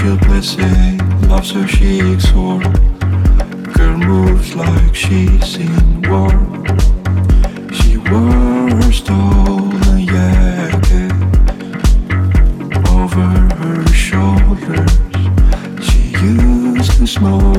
She blesses, loves her, she exhort Girl moves like she's in war. She wears stolen jacket Over her shoulders. She used to smoke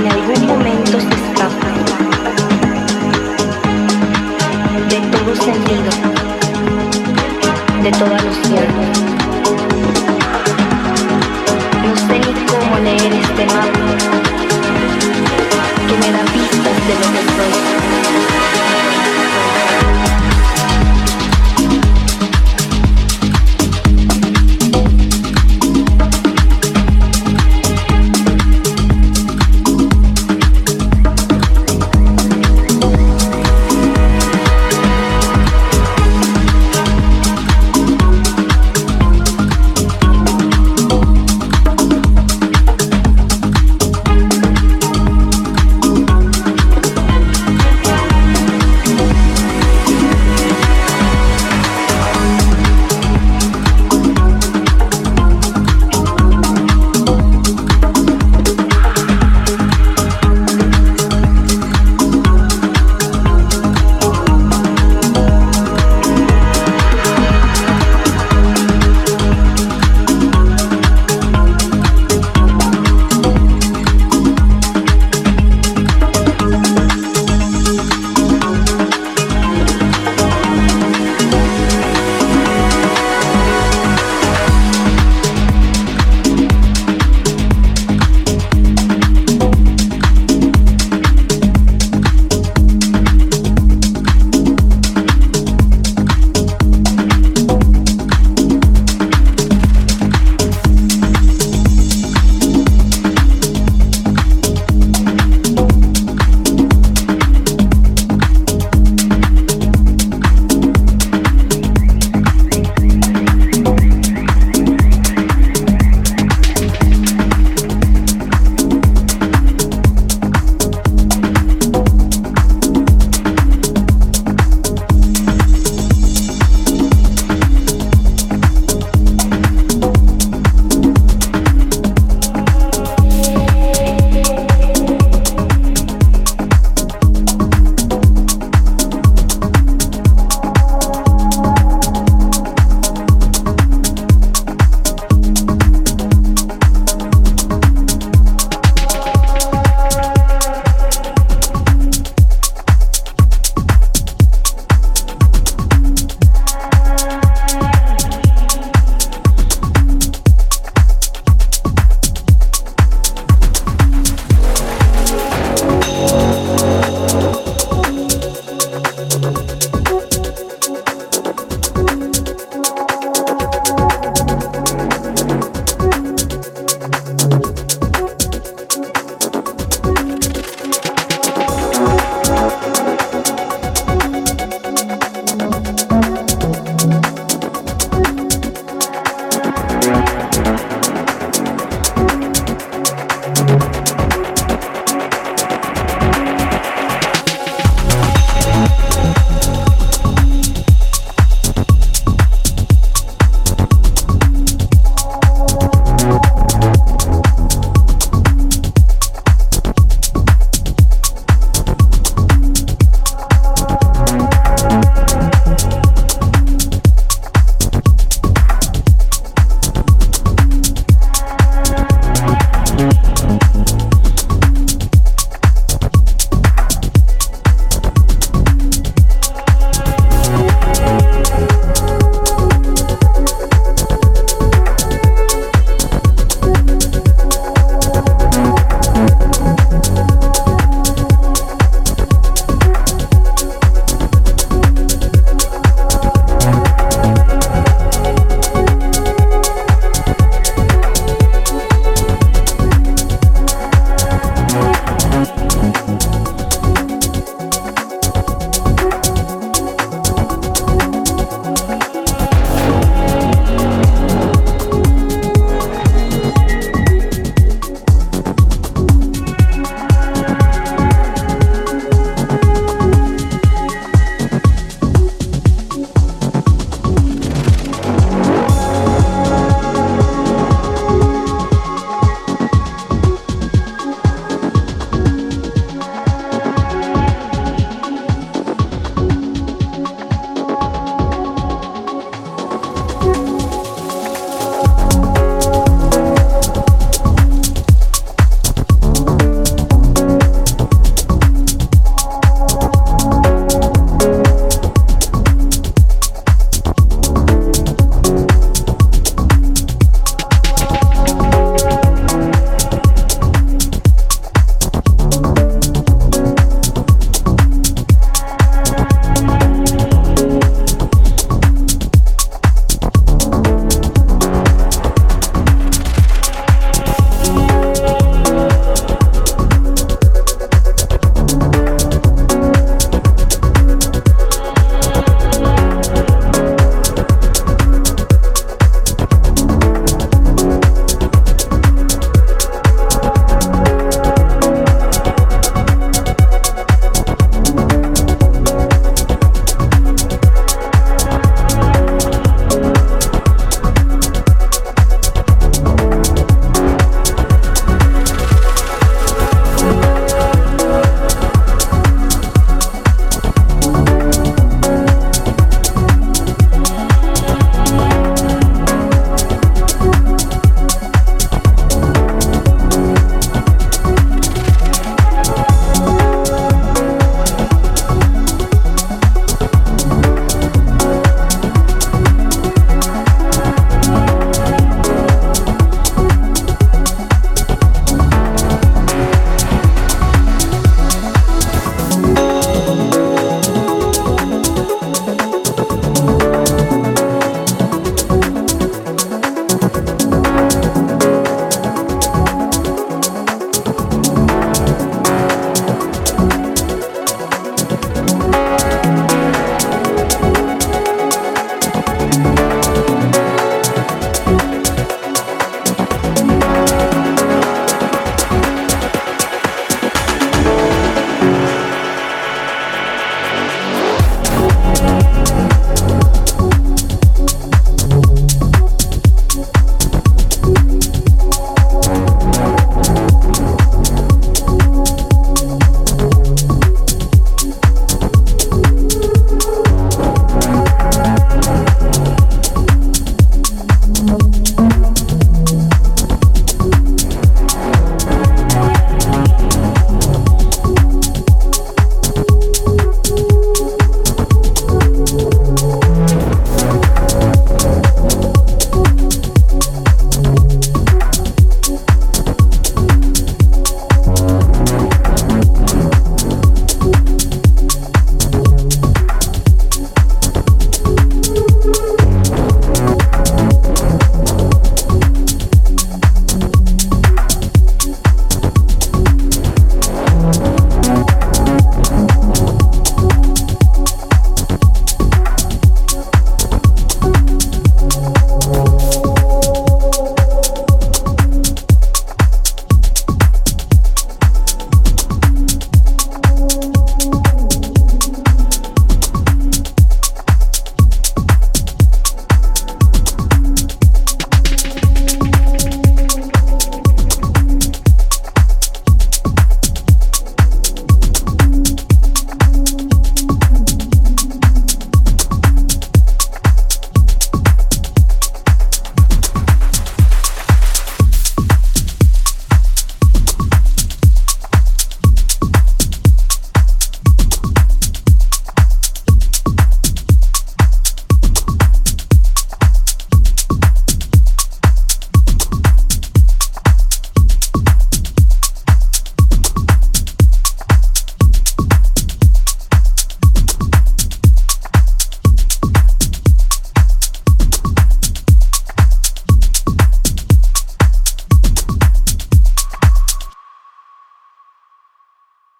en algún momento se escapa de todo sentido, de toda noción. No sé ni cómo leer este mapa que me da pistas de lo que soy.